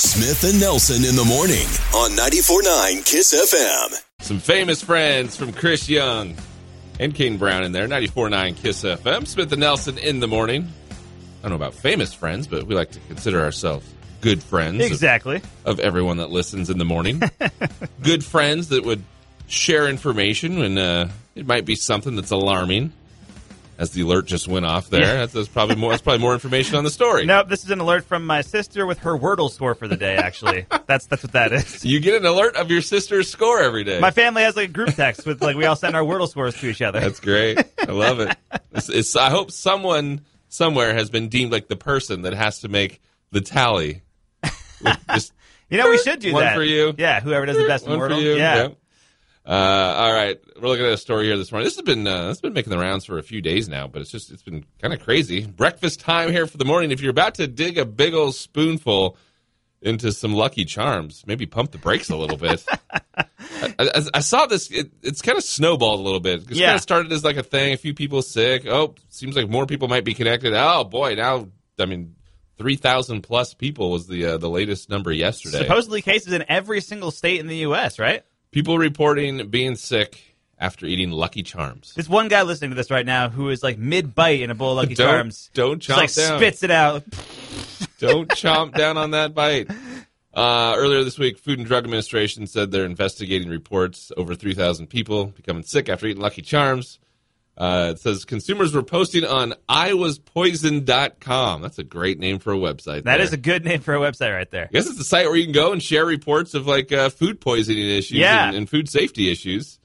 Smith and Nelson in the morning on 94.9 KISS FM. Some famous friends from Chris Young and Kane Brown in there. 94.9 KISS FM. Smith and Nelson in the morning. I don't know about famous friends, but we like to consider ourselves good friends. of- Exactly. Of, everyone that listens in the morning. good friends that would share information when uh, it might be something that's alarming. As the alert just went off there, that's, that's probably more. That's probably more information on the story. Nope, this is an alert from my sister with her Wordle score for the day, actually. that's that's what that is. You get an alert of your sister's score every day. My family has like a group text with like we all send our Wordle scores to each other. That's great. I love it. It's, it's, I hope someone somewhere has been deemed like the person that has to make the tally. Just you know, we should do One that. for you. Yeah, whoever does the best one for you. Yeah. Yep. Uh, all right, we're looking at a story here this morning. This has been uh, this has been making the rounds for a few days now, but it's just it's been kind of crazy. Breakfast time here for the morning. If you're about to dig a big old spoonful into some Lucky Charms, maybe pump the brakes a little bit. I, I, I saw this. It, it's kind of snowballed a little bit. It Yeah. kind of started as like a thing. A few people sick. Oh, seems like more people might be connected. Oh boy, now I mean, three thousand plus people was the uh, the latest number yesterday. Supposedly cases in every single state in the U.S. Right? People reporting being sick after eating Lucky Charms. There's one guy listening to this right now who is like mid bite in a bowl of Lucky Don't- Charms. don't Just, like chomp down. spits it out. Don't chomp down on that bite. Uh, earlier this week, Food and Drug Administration said they're investigating reports over 3,000 people becoming sick after eating Lucky Charms. Uh, it says consumers were posting on iwaspoisoned.com. That's a great name for a website. That there. is a good name for a website right there. I guess it's a site where you can go and share reports of like uh, food poisoning issues Yeah. and, and food safety issues.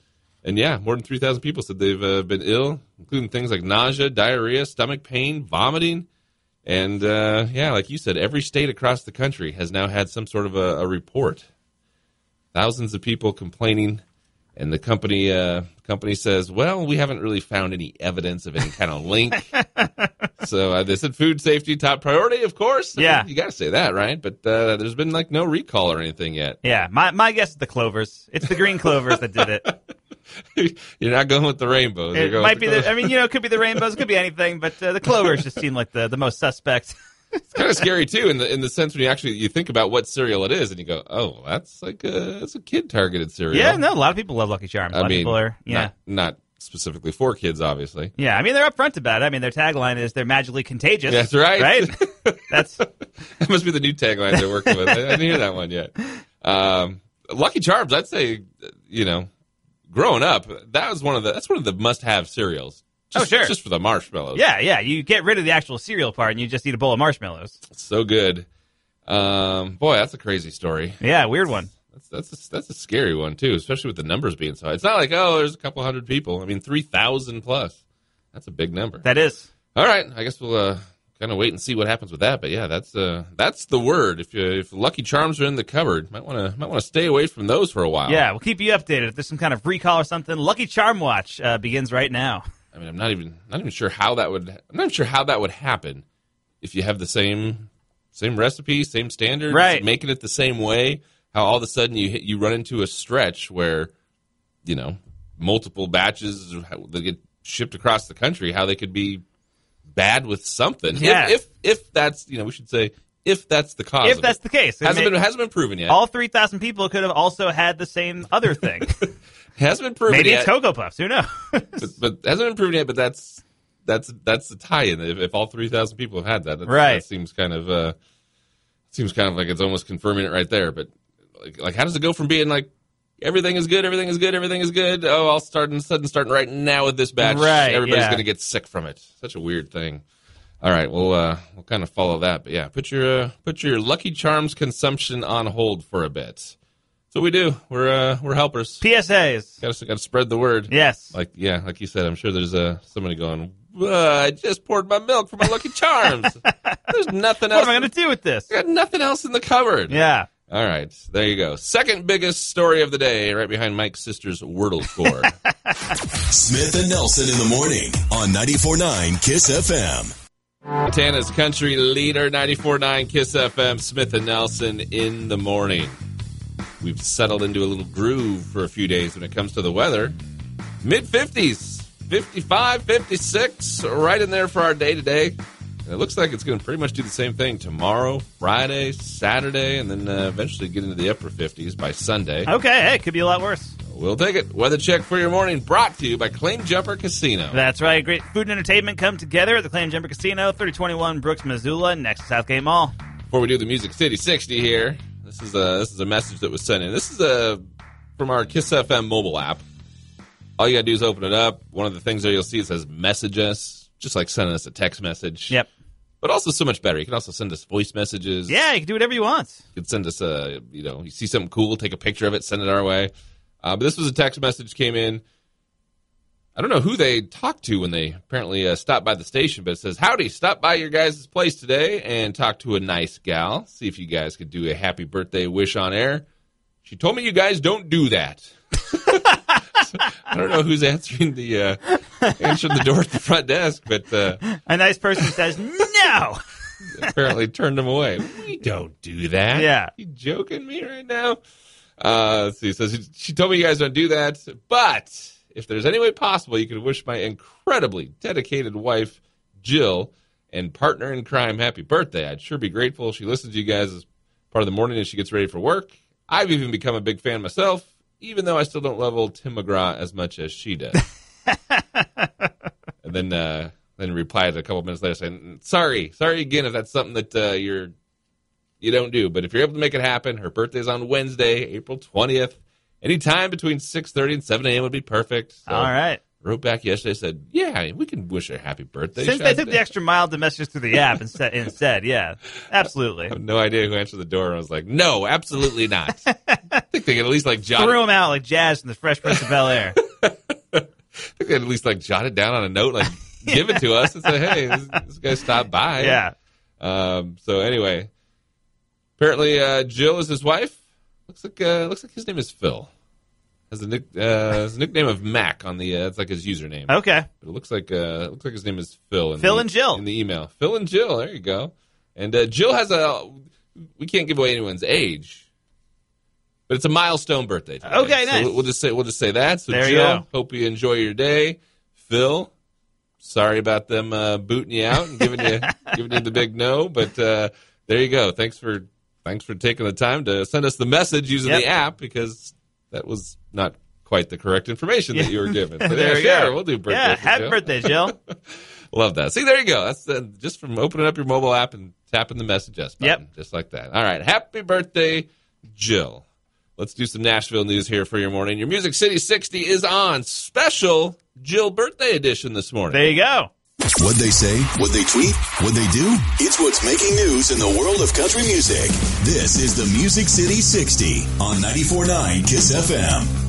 And yeah, more than 3,000 people said they've uh, been ill, including things like nausea, diarrhea, stomach pain, vomiting. And uh, yeah, like you said, every state across the country has now had some sort of a, a report. Thousands of people complaining. And the company uh, company says, well, we haven't really found any evidence of any kind of link. so uh, they said food safety top priority, of course. I Yeah. mean, you got to say that, right? But uh, there's been like no recall or anything yet. Yeah, my my guess is the clovers. It's the green clovers that did it. You're not going with the rainbows. It might with be the. I mean, you know, it could be the rainbows, it could be anything, but uh, the clovers just seem like the the most suspect. It's kind of scary too, in the in the sense when you actually you think about what cereal it is, and you go, "Oh, that's like a that's a kid targeted cereal." yeah, no, a lot of people love Lucky Charms. A I lot mean, of people are. Yeah, not, not specifically for kids, obviously. yeah. I mean, they're upfront about it. I mean, their tagline is "They're magically contagious." That's right. Right. That's that must be the new tagline they're working with. I didn't hear that one yet. Um, Lucky Charms, I'd say, you know, growing up, that was one of the that's one of the must have cereals. Just, Oh, sure. just for the marshmallows. yeah, yeah. You get rid of the actual cereal part and you just eat a bowl of marshmallows. It's so good. Um, boy, that's a crazy story. Yeah, weird one. That's that's a, that's a scary one too, especially with the numbers being so high. It's not like oh, there's a couple hundred people. I mean, three thousand plus. That's a big number. That is. All right, I guess we'll uh, kind of wait and see what happens with that. But yeah, that's uh, that's the word. If you, if Lucky Charms are in the cupboard, might want to might want to stay away from those for a while. Yeah, we'll keep you updated if there's some kind of recall or something. Lucky Charm Watch uh, begins right now. I mean, I'm not even not even sure how that would. I'm not even sure how that would happen if you have the same same recipe, same standards, Right. Making it the same way. How all of a sudden you hit, you run into a stretch where, you know, multiple batches that get shipped across the country. How they could be bad with something. Yeah. If, if if that's you know we should say if that's the cause. If that's it. the case, It hasn't may- been hasn't been proven yet. all 3,000 people could have also had the same other thing. hasn't been proven Maybe yet. it's Cocoa Puffs. Who knows? but, but hasn't been proven yet. But that's that's that's the tie-in. If, if all three thousand people have had that, that's, Right. that seems kind of uh, seems kind of like it's almost confirming it right there. But like, like, how does it go from being like everything is good, everything is good, everything is good? Oh, I'll start and sudden starting right now with this batch. Right, everybody's yeah. going to get sick from it. Such a weird thing. All right, we'll uh, we'll kind of follow that, but yeah, put your uh, put your Lucky Charms consumption on hold for a bit. That's what we do. We're uh, we're helpers. PSAs. Got to got to spread the word. Yes. Like yeah, like you said, I'm sure there's uh, somebody going. "Uh, I just poured my milk for my Lucky Charms. there's nothing else. What am I going to do with this? I got nothing else in the cupboard. Yeah. All right, there you go. Second biggest story of the day, right behind Mike's sister's Wordle score. Smith and Nelson in the morning on 94.9 KISS FM. Montana's country leader, 94.9 KISS FM, Smith and Nelson in the morning. We've settled into a little groove for a few days when it comes to the weather. Mid 50s, 55, 56, right in there for our day today. And it looks like it's going to pretty much do the same thing tomorrow, Friday, Saturday, and then uh, eventually get into the upper 50s by Sunday. Okay, hey, could be a lot worse. We'll take it. Weather check for your morning brought to you by Claim Jumper Casino. That's right. Great food and entertainment come together at the Claim Jumper Casino, 3021 Brooks, Missoula, next to Southgate Mall. Before we do the Music City 60 here, this is a this is a message that was sent in. This is a from our Kiss FM mobile app. All you gotta do is open it up. One of the things there you'll see it says message us, just like sending us a text message. Yep. But also so much better. You can also send us voice messages. Yeah, you can do whatever you want. You can send us a you know, you see something cool, take a picture of it, send it our way. Uh, but this was a text message came in. I don't know who they talked to when they apparently uh, stopped by the station, but it says, Howdy, stop by your guys' place today and talk to a nice gal. See if you guys could do a happy birthday wish on air. She told me you guys don't do that. I don't know who's answering the uh, answering the door at the front desk, but uh, A nice person says, no! apparently turned them away. We don't do that. Yeah. You joking me right now? Uh, let's see. So she, she told me you guys don't do that, but if there's any way possible, you could wish my incredibly dedicated wife, Jill, and partner in crime happy birthday. I'd sure be grateful. She listens to you guys as part of the morning as she gets ready for work. I've even become a big fan myself, even though I still don't love old Tim McGraw as much as she does. and then uh, then replied a couple minutes later saying, "Sorry, sorry again if that's something that uh, you're you don't do, but if you're able to make it happen, her birthday's on Wednesday, April twentieth. Anytime between six thirty and seven a.m. would be perfect." So All right. Wrote back yesterday, said, "Yeah, we can wish her happy birthday." Since they took the extra mile to message through the app instead, instead, yeah, absolutely. I have no idea who answered the door. I was like, "No, absolutely not." I think they could at least like jot. Threw him out like Jazz in the Fresh Prince of Bel Air. I think they at least like jot it down on a note, like give it to us, and say, "Hey, this, this guy stopped by." Yeah. Um, so anyway, apparently uh, Jill is his wife. Looks like uh, looks like his name is Phil. Has a nick, uh, has a nickname of Mac on the. Uh, it's like his username. Okay. But it looks like uh, it looks like his name is Phil. In Phil the, and Jill. in the email. Phil and Jill. There you go. And uh, Jill has a. We can't give away anyone's age, but it's a milestone birthday. Today. Okay, So nice. we'll- just say we'll just say that. So There you Jill, go. hope you enjoy your day. Phil, sorry about them uh, booting you out and giving you giving you the big no, but uh, there you go. Thanks for thanks for taking the time to send us the message using Yep. the app because that was not quite the correct information that you were given. But There yeah, you sure, go. we'll do birthday. Yeah, happy Jill. birthday, Jill. Love that. See, there you go. That's uh, just from opening up your mobile app and tapping the message us button, Yep. just like that. All right, happy birthday, Jill. Let's do some Nashville news here for your morning. Your Music City 60 is on special Jill birthday edition this morning. There you go. What they say, what they tweet, what they do, it's what's making news in the world of country music. This is the Music City 60 on 94.9 KISS FM.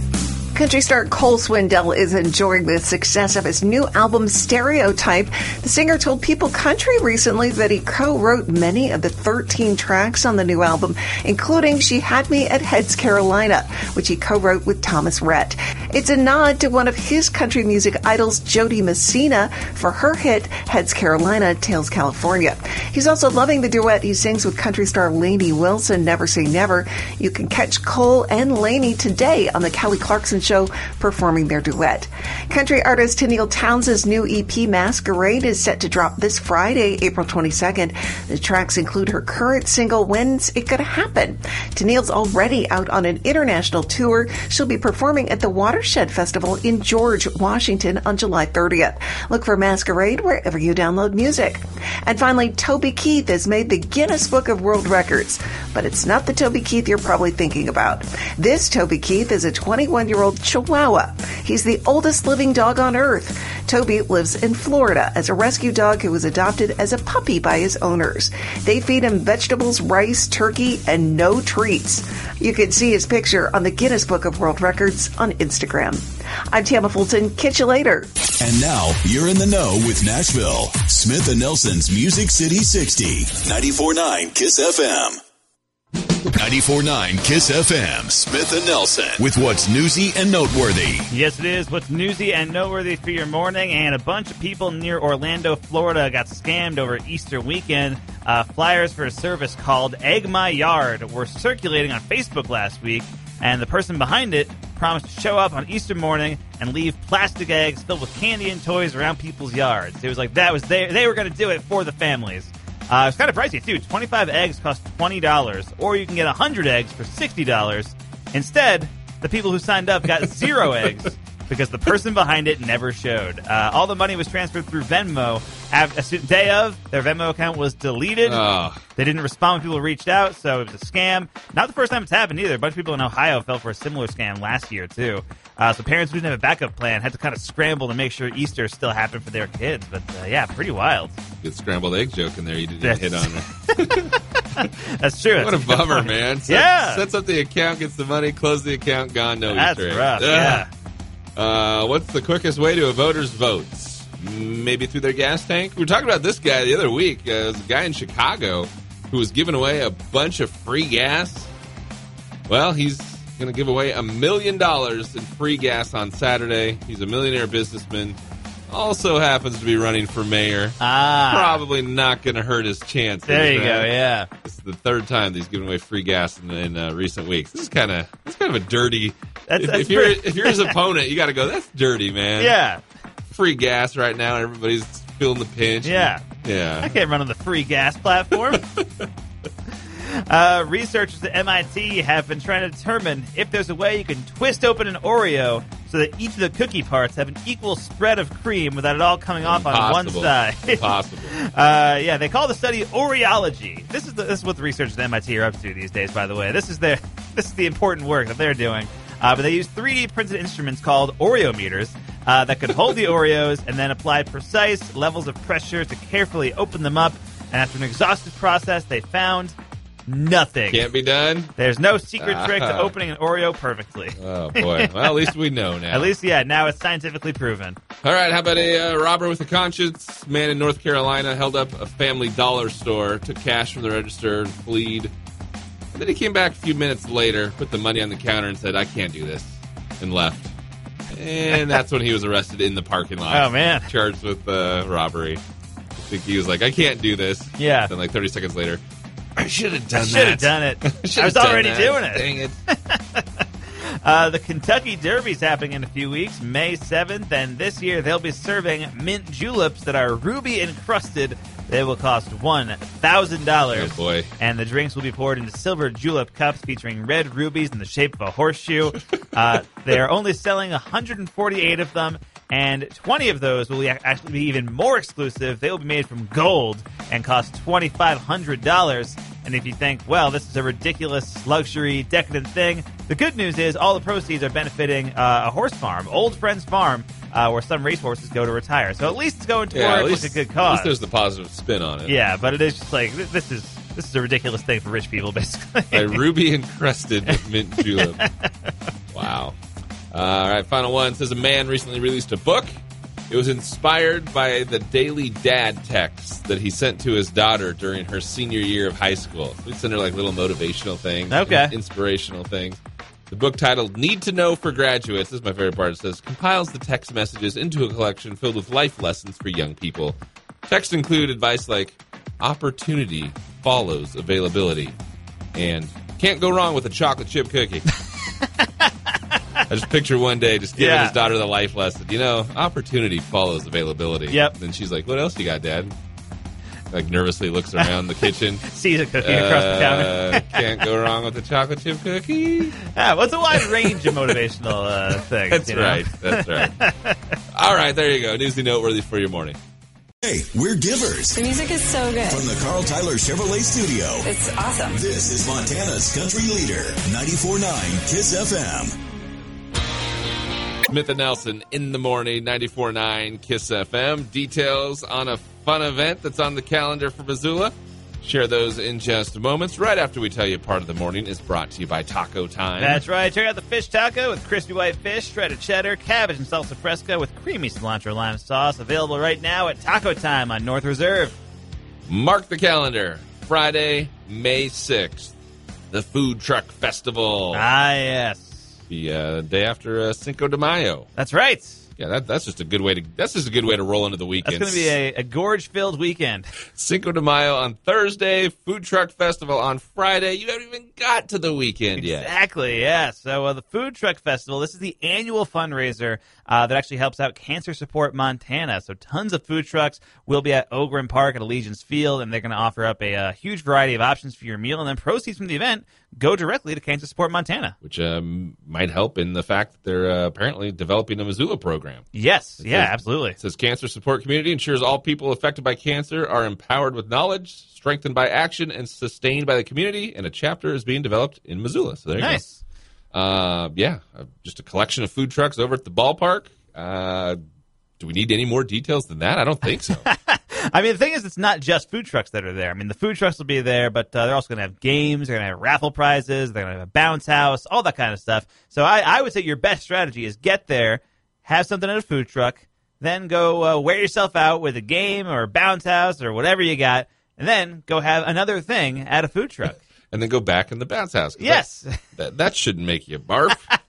Country star Cole Swindell is enjoying the success of his new album Stereotype. The singer told People Country recently that he co-wrote many of the 13 tracks on the new album, including She Had Me at Heads Carolina, which he co-wrote with Thomas Rhett. It's a nod to one of his country music idols, Jo Dee Messina, for her hit Heads Carolina, Tails California. He's also loving the duet he sings with country star Lainey Wilson, Never Say Never. You can catch Cole and Lainey today on the Kelly Clarkson Show performing their duet. Country artist Tenille Townes' new EP Masquerade is set to drop this Friday, April 22nd. The tracks include her current single, When's It Gonna Happen? Tenille's already out on an international tour. She'll be performing at the Watershed Festival in George, Washington on July 30th. Look for Masquerade wherever you download music. And finally, Toby Keith has made the Guinness Book of World Records, but it's not the Toby Keith you're probably thinking about. This Toby Keith is a 21 year old Chihuahua. He's the oldest living dog on earth. Toby lives in Florida as a rescue dog who was adopted as a puppy by his owners. They feed him vegetables, rice, turkey, and no treats. You can see his picture on the Guinness Book of World Records on Instagram. I'm Tamma Fulton. Catch you later. And now you're in the know with Nashville. Smith and Nelson's Music City 60. 94.9 KISS FM. 94.9 KISS FM. Smith and Nelson with what's newsy and noteworthy. Yes, it is. What's newsy and noteworthy for your morning? And a bunch of people near Orlando, Florida, got scammed over Easter weekend. Uh, flyers for a service called Egg My Yard were circulating on Facebook last week, and the person behind it promised to show up on Easter morning and leave plastic eggs filled with candy and toys around people's yards. It was like that was they they were going to do it for the families. Uh, it's kind of pricey too. Twenty five eggs cost twenty dollars, or you can get hundred eggs for sixty dollars. Instead, the people who signed up got zero eggs because the person behind it never showed. Uh, all the money was transferred through Venmo. Af- day of, their Venmo account was deleted. Oh. They didn't respond when people reached out, so it was a scam. Not the first time it's happened either. A bunch of people in Ohio fell for a similar scam last year too. Uh, so parents who didn't have a backup plan had to kind of scramble to make sure Easter still happened for their kids. But uh, yeah, pretty wild. Good scrambled egg joke in there. You didn't That's- hit on. That. That's true. What a That's good bummer, point. man. Sets, Yeah. Sets up the account, gets the money, close the account, gone, no That's Easter rough. Ugh. Yeah. Uh, what's the quickest way to a voter's votes? Maybe through their gas tank? We were talking about this guy the other week. Uh, a guy in Chicago who was giving away a bunch of free gas. Well, he's going to give away a million dollars in free gas on Saturday. He's a millionaire businessman. Also happens to be running for mayor. Ah, Probably not going to hurt his chances. there you go. Yeah. This is the third time that he's given away free gas in, in uh, recent weeks. This is kind of is kind of a dirty. That's- if, that's if you're pretty- if you're his opponent, you got to go. That's dirty, man. Yeah. free gas right now. Everybody's feeling the pinch. Yeah. I yeah. I can't run on the free gas platform. uh, researchers at MIT have been trying to determine if there's a way you can twist open an Oreo so that each of the cookie parts have an equal spread of cream without it all coming off on one side. Impossible. Uh, yeah, they call the study Oreology. This is the, this is what the researchers at MIT are up to these days. By the way, this is their this is the important work that they're doing. Uh, but they use 3D printed instruments called Oreo meters uh, that could hold the Oreos and then apply precise levels of pressure to carefully open them up. And after an exhaustive process, they found nothing. Can't be done. There's no secret trick to Ah. opening an Oreo perfectly. Oh boy. Well, at least we know now. At least, yeah, now it's scientifically proven. All right. How about a uh, robber with a conscience? Man in North Carolina held up a family dollar store, took cash from the register, and fled. And then he came back a few minutes later, put the money on the counter, and said, "I can't do this," and left. And that's when he was arrested in the parking lot. Oh, man. Charged with uh, robbery. I think he was like, "I can't do this." Yeah. Then like 30 seconds later, I should have done I that. should have done it. Should I was already that. doing it. Dang it. Uh, the Kentucky Derby's happening in a few weeks, May 7th, and this year they'll be serving mint juleps that are ruby encrusted. They will cost $1,000. Oh, boy. And the drinks will be poured into silver julep cups featuring red rubies in the shape of a horseshoe. Uh, they are only selling 148 of them, and 20 of those will be actually be even more exclusive. They will be made from gold and cost $2,500. And if you think, well, this is a ridiculous, luxury, decadent thing, the good news is all the proceeds are benefiting uh, a horse farm, Old Friends Farm, uh, where some racehorses go to retire. So at least it's going towards Yeah, least, a good cause. at least there's the positive spin on it. yeah, but it is just like this is this is a ridiculous thing for rich people, basically. a ruby encrusted with mint julep. wow. Uh, all right, final one says a man recently released a book. It was inspired by the daily dad texts that he sent to his daughter during her senior year of high school. So he sent her like little motivational things, Okay. inspirational things. The book titled Need to Know for Graduates, this is my favorite part, it says, compiles the text messages into a collection filled with life lessons for young people. Text include advice like opportunity follows availability and can't go wrong with a chocolate chip cookie. I just picture one day just giving Yeah. his daughter the life lesson. You know, opportunity follows availability. Yep. And she's like, "What else you got, Dad?" Like nervously looks around the kitchen. Sees a cookie across the counter. Uh, can't go wrong with a chocolate chip cookie. Yeah, what's a wide range of motivational uh, things? That's you know? right. That's right. All right, there you go. Newsy noteworthy for your morning. Hey, we're givers. The music is so good. From the Karl Tyler Chevrolet Studio. It's awesome. This is Montana's country leader, 94.9 KISS FM. Smith and Nelson in the morning, 94.9 KISS FM. Details on a fun event that's on the calendar for Missoula. Share those in just moments. Right after we tell you part of the morning is brought to you by Taco Time. That's right. Check out the fish taco with crispy white fish, shredded cheddar, cabbage, and salsa fresca with creamy cilantro lime sauce. Available right now at Taco Time on North Reserve. Mark the calendar. Friday, May 6th. The Food Truck Festival. Ah, yes. The uh, day after uh, Cinco de Mayo. That's right. Yeah, that, that's just a good way to. That's just a good way to roll into the weekend. That's going to be a, a gorge-filled weekend. Cinco de Mayo on Thursday, food truck festival on Friday. You haven't even got to the weekend yet. Exactly. Yeah. So uh, the food truck festival. This is the annual fundraiser uh, that actually helps out Cancer Support Montana. So tons of food trucks will be at Ogren Park at Allegiance Field, and they're going to offer up a, a huge variety of options for your meal, and then proceeds from the event go directly to Cancer Support Montana. Which um, might help in the fact that they're uh, apparently developing a Missoula program. Yes. It yeah. says- absolutely. It says cancer support community ensures all people affected by cancer are empowered with knowledge, strengthened by action, and sustained by the community. And a chapter is being developed in Missoula. So there you Nice. go. Uh, yeah, uh, just a collection of food trucks over at the ballpark. Uh, do we need any more details than that? I don't think so. I mean, the thing is, it's not just food trucks that are there. I mean, the food trucks will be there, but uh, they're also going to have games. They're going to have raffle prizes. They're going to have a bounce house, all that kind of stuff. So I, I would say your best strategy is get there, have something at a food truck, then go uh, wear yourself out with a game or a bounce house or whatever you got, and then go have another thing at a food truck. and then go back in the bounce house. yes. That, that, that shouldn't make you barf.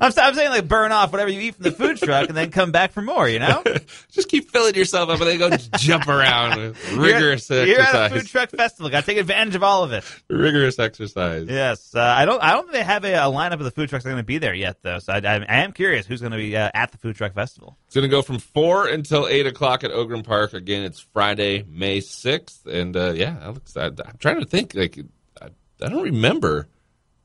I'm, I'm saying like burn off whatever you eat from the food truck and then come back for more, you know? just keep filling yourself up and then go jump around with rigorous you're, you're at a food truck festival. Got to take advantage of all of it. rigorous exercise. Yes, uh, I don't. I don't think they have a, a lineup of the food trucks that are going to be there yet, though. So I, I, I am curious who's going to be uh, at the food truck festival. It's going to go from 4 until 8 o'clock at Ogren Park. Again, it's Friday, May 6th. And uh, yeah, Alex, I, I'm trying to think. Like, I, I don't remember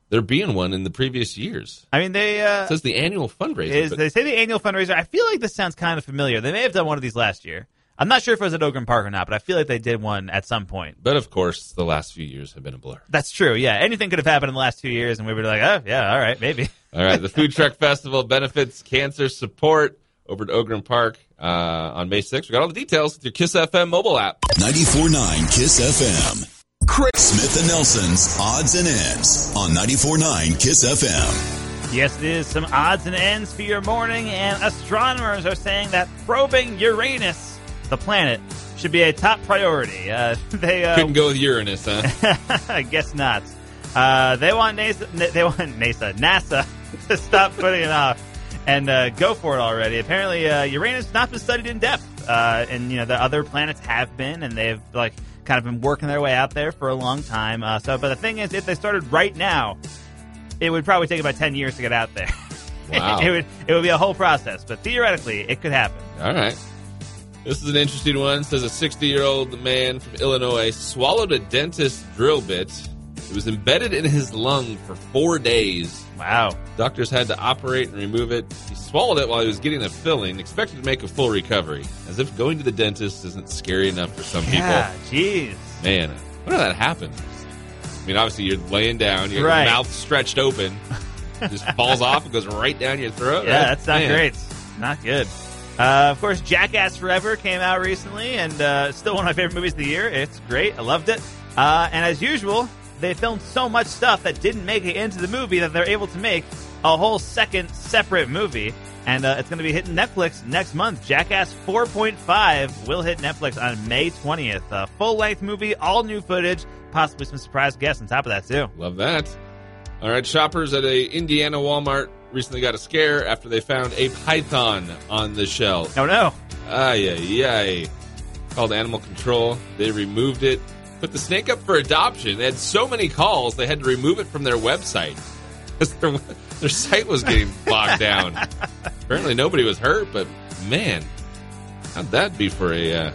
there being one in the previous years. I mean, they uh, It says the annual fundraiser. is but they say the annual fundraiser. I feel like this sounds kind of familiar. They may have done one of these last year. I'm not sure if it was at Ogren Park or not, but I feel like they did one at some point. but of course, the last few years have been a blur. That's true. Yeah, anything could have happened in the last two years, and we were like, oh yeah, all right, maybe. All right, the Food Truck Festival benefits cancer support over at Ogren Park uh, on May 6th. We got all the details with your Kiss FM mobile app. 94.9 KISS FM. Chris Smith and Nelson's Odds and Ends on 94.9 KISS FM. Yes, it is some odds and ends for your morning, and astronomers are saying that probing Uranus, the planet, should be a top priority. Uh, they uh, Couldn't go with Uranus, huh? I guess not. Uh, they want NASA. They want NASA. NASA to stop putting it off and uh, go for it already. Apparently, uh, Uranus has not been studied in depth, uh, and you know the other planets have been, and they've like kind of been working their way out there for a long time. Uh, so, but the thing is, if they started right now, it would probably take about ten years to get out there. Wow. it would it would be a whole process, but theoretically, it could happen. All right. This is an interesting one. It says a 60 year old man from Illinois swallowed a dentist drill bit. It was embedded in his lung for four days. Wow. Doctors had to operate and remove it. He swallowed it while he was getting a filling, expected to make a full recovery. As if going to the dentist isn't scary enough for some people. Yeah. Jeez. Man, when did that happen? I mean, obviously, you're laying down, your Right. mouth stretched open, just falls off and goes right down your throat. Yeah, right? that's not Man. great. Not good. Uh, of course, Jackass Forever came out recently, and uh, still one of my favorite movies of the year. It's great. I loved it. Uh, and as usual, they filmed so much stuff that didn't make it into the movie that they're able to make a whole second separate movie. And uh, it's going to be hitting Netflix next month. Jackass 4.5 will hit Netflix on May 20th. A full length movie, all new footage, possibly some surprise guests on top of that, too. Love that. All right, shoppers at a Indiana Walmart recently got a scare after they found a python on the shelf. Oh, no. Ay, ay, ay. Called animal control. They removed it. Put the snake up for adoption. They had so many calls, they had to remove it from their website. 'Cause their, their site was getting bogged down. Apparently, nobody was hurt, but man, how'd that be for a uh,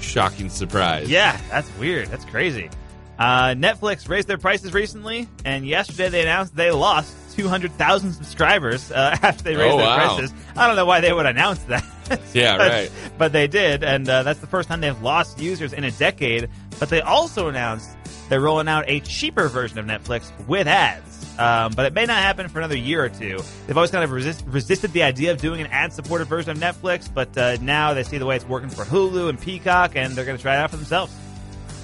shocking surprise? Yeah, that's weird. That's crazy. Uh, Netflix raised their prices recently, and yesterday they announced they lost 200,000 subscribers uh, after they raised Oh, their wow. prices. I don't know why they would announce that. Yeah, But- right. But they did, and uh, that's the first time they've lost users in a decade. But they also announced they're rolling out a cheaper version of Netflix with ads. Um, but it may not happen for another year or two. They've always kind of resist, resisted the idea of doing an ad-supported version of Netflix, but uh, now they see the way it's working for Hulu and Peacock, and they're going to try it out for themselves.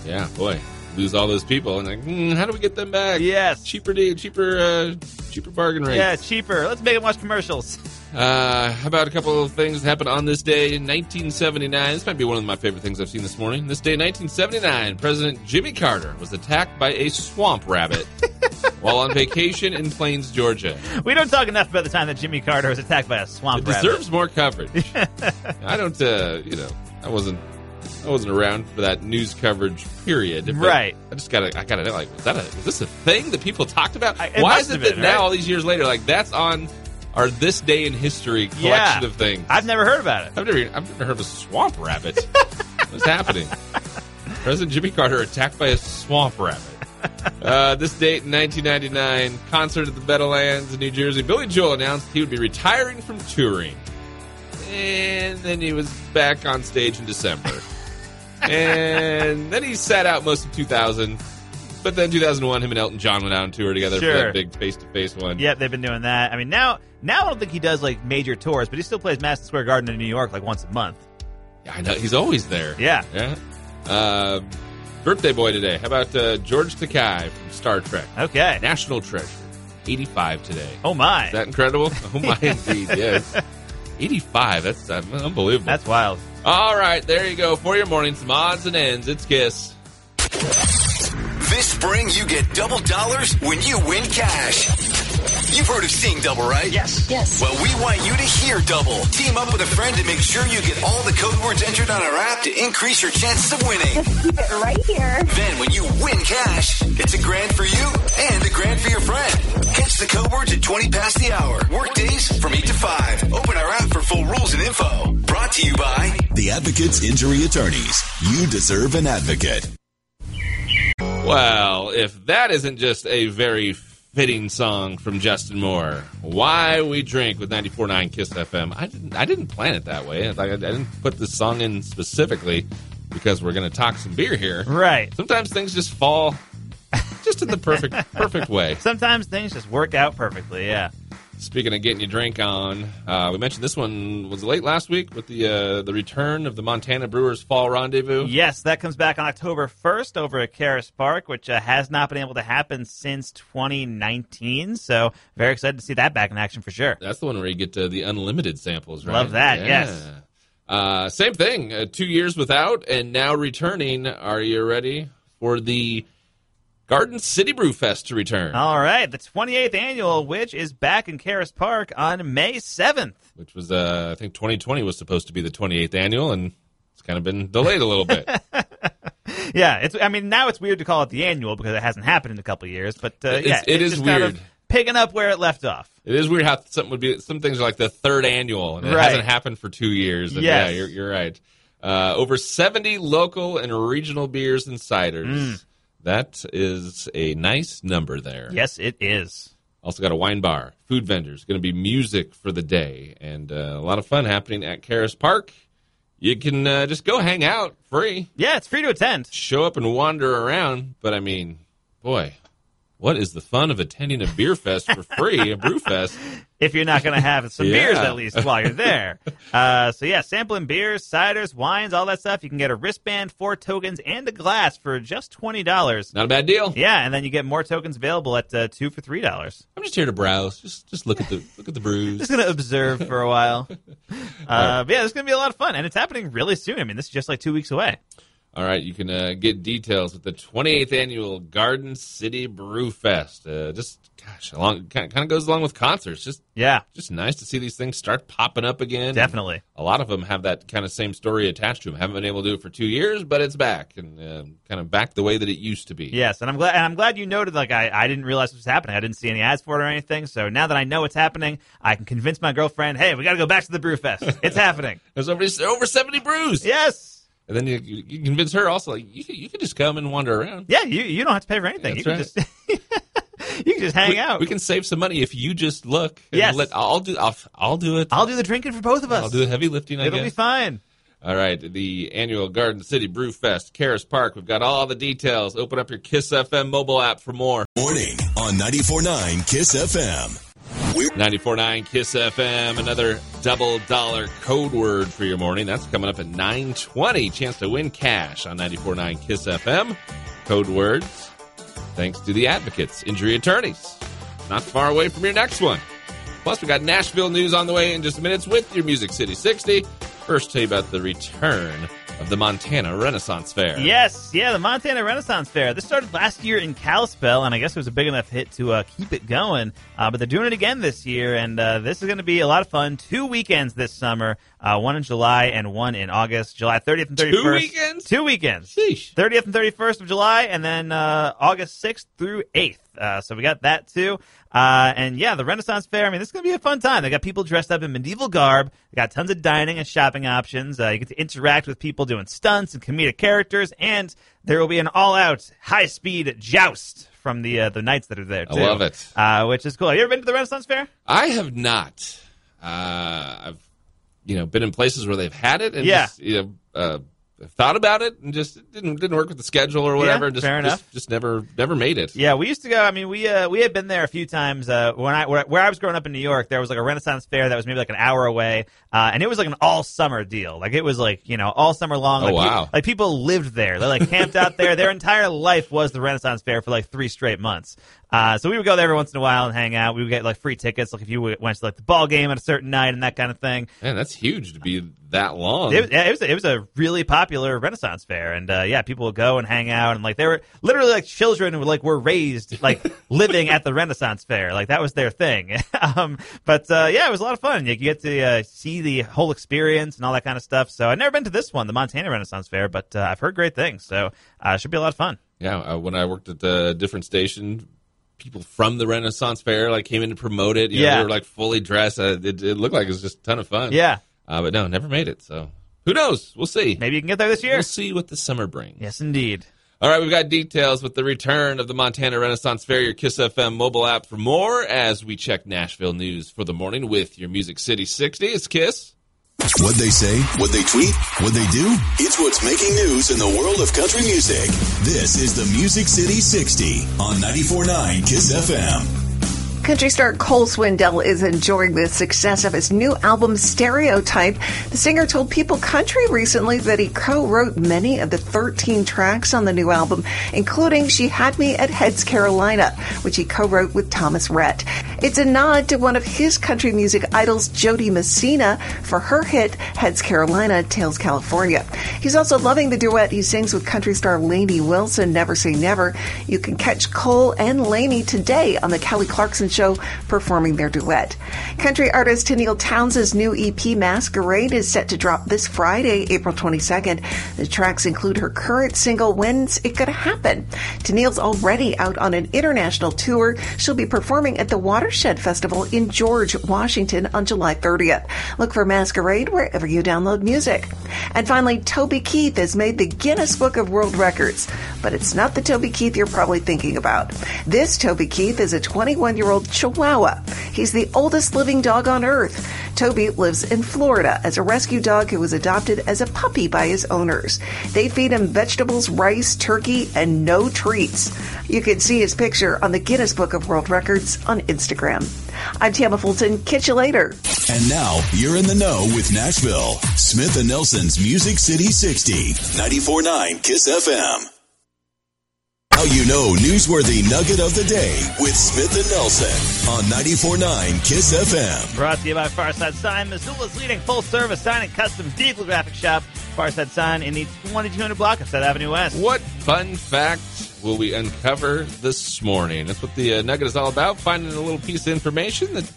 Yeah, boy, lose all those people, and like, hmm, how do we get them back? Yes. cheaper deal, cheaper, uh, cheaper bargain rates. Yeah, cheaper. Let's make them watch commercials. Uh, how about a couple of things that happened on this day in 1979? This might be one of my favorite things I've seen this morning. This day in 1979, President Jimmy Carter was attacked by a swamp rabbit. while on vacation in Plains, Georgia. We don't talk enough about the time that Jimmy Carter was attacked by a swamp It rabbit. deserves more coverage. I don't, uh, you know, I wasn't, I wasn't around for that news coverage period. but Right. I just gotta, I gotta know, like, was that a, is this a thing that people talked about? I- it Why must is it have that been, now, right? all these years later, like that's on our this day in history collection Yeah. of things? I've never heard about it. I've never, I've never heard of a swamp rabbit. What's happening? President Jimmy Carter attacked by a swamp rabbit. Uh, this date in 1999, concert at the Meadowlands in New Jersey. Billy Joel announced he would be retiring from touring, and then he was back on stage in December, and then he sat out most of 2000. But then 2001, him and Elton John went out on tour together for that big face-to-face one. Yep, they've been doing that. I mean, now now I don't think he does like major tours, but he still plays Madison Square Garden in New York like once a month. Yeah, I know he's always there. Yeah. yeah. Uh, birthday boy today. How about uh, George Takei from Star Trek? Okay. National treasure. 85 today. Oh my, Is that incredible? Oh my, indeed, yes. 85. That's uh, unbelievable. that's wild. All right, there you go for your morning. Some odds and ends. It's Kiss. This spring, you get double dollars when you win cash. You've heard of seeing double, right? Yes. Yes. Well, we want you to hear double. Team up with a friend to make sure you get all the code words entered on our app to increase your chances of winning. Keep it right here. Then, when you win cash, it's a grand for you and a grand for your friend. Catch the code words at 20 past the hour. Workdays from 8 to 5. Open our app for full rules and info. Brought to you by The Advocates Injury Attorneys. You deserve an advocate. Well, if that isn't just a very fitting song from Justin Moore, "Why We Drink" with 94.9 Kiss FM. I didn't, I didn't plan it that way. Like, I, I didn't put this song in specifically because we're going to talk some beer here. Right. Sometimes things just fall just in the perfect perfect way. Sometimes things just work out perfectly. Yeah. Speaking of getting your drink on, uh, we mentioned this one was late last week with the uh, the return of the Montana Brewers Fall Rendezvous. Yes, that comes back on October 1st over at Caras Park, which uh, has not been able to happen since 2019. So, very excited to see that back in action for sure. That's the one where you get uh, the unlimited samples, right? Love that, Yeah. yes. Uh, same thing. Uh, two years without, and now returning. Are you ready for the Garden City Brew Fest to return? All right, the 28th annual, which is back in Caras Park on May 7th. Which was, uh, I think, 2020 was supposed to be the 28th annual, and it's kind of been delayed a little bit. Yeah, it's. I mean, now it's weird to call it the annual because it hasn't happened in a couple of years. But uh, It's- yeah, it it's is just kind weird. of picking up where it left off. It is weird how something would be. Some things are like the third annual, and it Right. hasn't happened for two years. And Yes. Yeah, you're, you're right. Uh, over 70 local and regional beers and ciders. Mm. That is a nice number there. Yes, it is. Also got a wine bar, food vendors, going to be music for the day, and uh, a lot of fun happening at Caras Park. You can uh, just go hang out free, Yeah, it's free to attend. show up and wander around. But I mean, boy, what is the fun of attending a beer fest for free, a brew fest? if you're not going to have some beers at least while you're there. Uh, so yeah, sampling beers, ciders, wines, all that stuff. You can get a wristband, four tokens, and a glass for just twenty dollars. Not a bad deal. Yeah, and then you get more tokens available at uh, two for three dollars. I'm just here to browse. Just just look at the look at the brews. Just gonna observe for a while. Uh, but yeah, it's gonna be a lot of fun, and it's happening really soon. I mean, this is just like two weeks away. All right, you can uh, get details at the 28th annual Garden City Brew Fest. Uh, just gosh, along kind of goes along with concerts. Just Yeah, just nice to see these things start popping up again. definitely. A lot of them have that kind of same story attached to them. Haven't been able to do it for two years, but it's back and uh, kind of back the way that it used to be. Yes, and I'm glad. And I'm glad you noted. Like, I, I didn't realize this was happening. I didn't see any ads for it or anything. So now that I know it's happening, I can convince my girlfriend, "Hey, we got to go back to the brew fest. It's happening." There's over over 70 brews. yes. And then you, you, you convince her also like you can, you can just come and wander around. Yeah, you you don't have to pay for anything. That's you can just you can just hang we, out. we can save some money if you just look. and Yes. let, I'll do. I'll, I'll do it. I'll do the drinking for both of us. I'll do the heavy lifting. I It'll guess. be fine. All right, the annual Garden City Brew Fest, Caras Park. We've got all the details. Open up your Kiss FM mobile app for more. Morning on 94.9 KISS FM. We're 94.9 Kiss FM, another double dollar code word for your morning. That's coming up at 920. Chance to win cash on 94.9 Kiss FM. Code words, thanks to the advocates, injury attorneys. Not far away from your next one. Plus, we got Nashville news on the way in just a minutes with your Music City 60. First, tell you about the return of the Montana Renaissance Fair. Yes, yeah, the Montana Renaissance Fair. This started last year in Kalispell, and I guess it was a big enough hit to uh, keep it going. Uh, but they're doing it again this year, and uh, this is going to be a lot of fun. Two weekends this summer, uh, one in July and one in August. July 30th and 31st. Two weekends? Two weekends. Sheesh. 30th and 31st of July, and then uh, August 6th through 8th. Uh, so we got that too. Uh, and yeah, the Renaissance Fair, I mean, this is going to be a fun time. They got people dressed up in medieval garb. They got tons of dining and shopping options. Uh, you get to interact with people doing stunts and comedic characters. And there will be an all out high speed joust from the uh, the knights that are there, too. I love it. Uh, which is cool. Have you ever been to the Renaissance Fair? I have not. Uh, I've you know been in places where they've had it and Yeah. just, you know uh, thought about it and just didn't didn't work with the schedule or whatever. just, fair enough. Just never never made it. Yeah, we used to go. I mean, we uh, we had been there a few times. Uh, when I where, where I was growing up in New York, there was like a Renaissance fair that was maybe like an hour away, uh, and it was like an all summer deal. Like it was like you know all summer long. Oh, wow. pe- like people lived there. They like camped out there. Their entire life was the Renaissance fair for like three straight months. Uh, so we would go there every once in a while and hang out. We would get like free tickets, like if you went to like the ball game at a certain night and that kind of thing. Man, that's huge to be that long. It was, yeah, it was, it was a really popular Renaissance fair, and uh, yeah, people would go and hang out, and like they were literally like children who like were raised like living at the Renaissance fair, like that was their thing. um, but uh, yeah, it was a lot of fun. You get to uh, see the whole experience and all that kind of stuff. So I've never been to this one, the Montana Renaissance Fair, but uh, I've heard great things. So uh, it should be a lot of fun. Yeah, uh, when I worked at a different station, people from the Renaissance Fair like came in to promote it. You know, Yeah. they were like fully dressed. Uh, it, it looked like it was just a ton of fun. Yeah, uh, but no, never made it. So who knows? We'll see. maybe you can get there this year. We'll see what the summer brings. Yes, indeed. All right, we've got details with the return of the Montana Renaissance Fair, your Kiss FM mobile app for more as we check Nashville news for the morning with your Music City 60. It's Kiss. What they say, what they tweet, what they do, it's what's making news in the world of country music. This is the Music City 60 on 94.9 KISS FM. Country star Cole Swindell is enjoying the success of his new album Stereotype. The singer told People Country recently that he co-wrote many of the 13 tracks on the new album, including She Had Me at Heads Carolina, which he co-wrote with Thomas Rhett. It's a nod to one of his country music idols, Jo Dee Messina, for her hit Heads Carolina, Tails California. He's also loving the duet he sings with country star Lainey Wilson, Never Say Never. You can catch Cole and Lainey today on the Kelly Clarkson Performing their duet. Country artist Tenille Townes' new EP Masquerade is set to drop this Friday, April 22nd. The tracks include her current single, When's It Gonna Happen? Tenille's already out on an international tour. She'll be performing at the Watershed Festival in George, Washington on July 30th. Look for Masquerade wherever you download music. And finally, Toby Keith has made the Guinness Book of World Records, but it's not the Toby Keith you're probably thinking about. This Toby Keith is a 21 year old Chihuahua. He's the oldest living dog on earth. Toby lives in Florida as a rescue dog who was adopted as a puppy by his owners. They feed him vegetables, rice, turkey, and no treats. You can see his picture on the Guinness Book of World Records on Instagram. I'm Tamma Fulton. Catch you later. And now you're in the know with Nashville. Smith and Nelson's Music City 60, 94.9 KISS FM. How you know newsworthy nugget of the day with Smith and Nelson on 94.9 KISS FM. Brought to you by Farside Sign, Missoula's leading full-service sign and custom vehicle graphic shop. Farside Sign in the 2200 block of South Avenue West. What fun fact will we uncover this morning? That's what the uh, nugget is all about. Finding a little piece of information that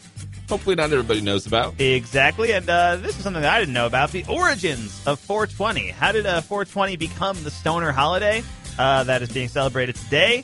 hopefully not everybody knows about. Exactly, and uh, this is something that I didn't know about: the origins of 420. How did uh, 420 become the stoner holiday uh, that is being celebrated today?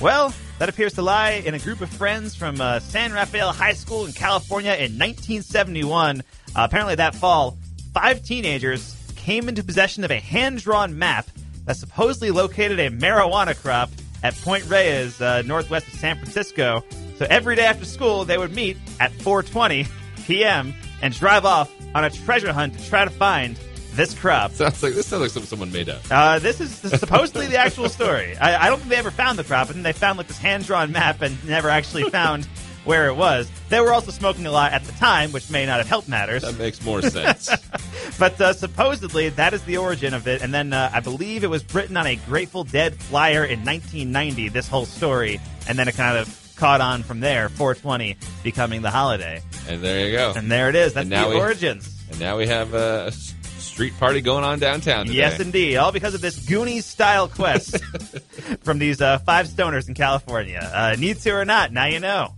Well, that appears to lie in a group of friends from uh, San Rafael High School in California in 1971. Uh, apparently, that fall, five teenagers came into possession of a hand-drawn map that supposedly located a marijuana crop at Point Reyes, uh, northwest of San Francisco. So every day after school, they would meet at 4:20 p.m. and drive off on a treasure hunt to try to find this crop. Sounds like this sounds like something someone made up. Uh, this is supposedly the actual story. I, I don't think they ever found the crop, but then they found like this hand-drawn map and never actually found where it was. They were also smoking a lot at the time, which may not have helped matters. That makes more sense. But uh, supposedly that is the origin of it, and then uh, I believe it was written on a Grateful Dead flyer in 1990. This whole story, and then it kind of caught on from there. 420 becoming the holiday, and there you go. and there it is. That's the we- origins. And now we have uh, s- street party going on downtown today. Yes, indeed. All because of this Goonies style quest from these uh, five stoners in California. Uh, need to or not, now you know.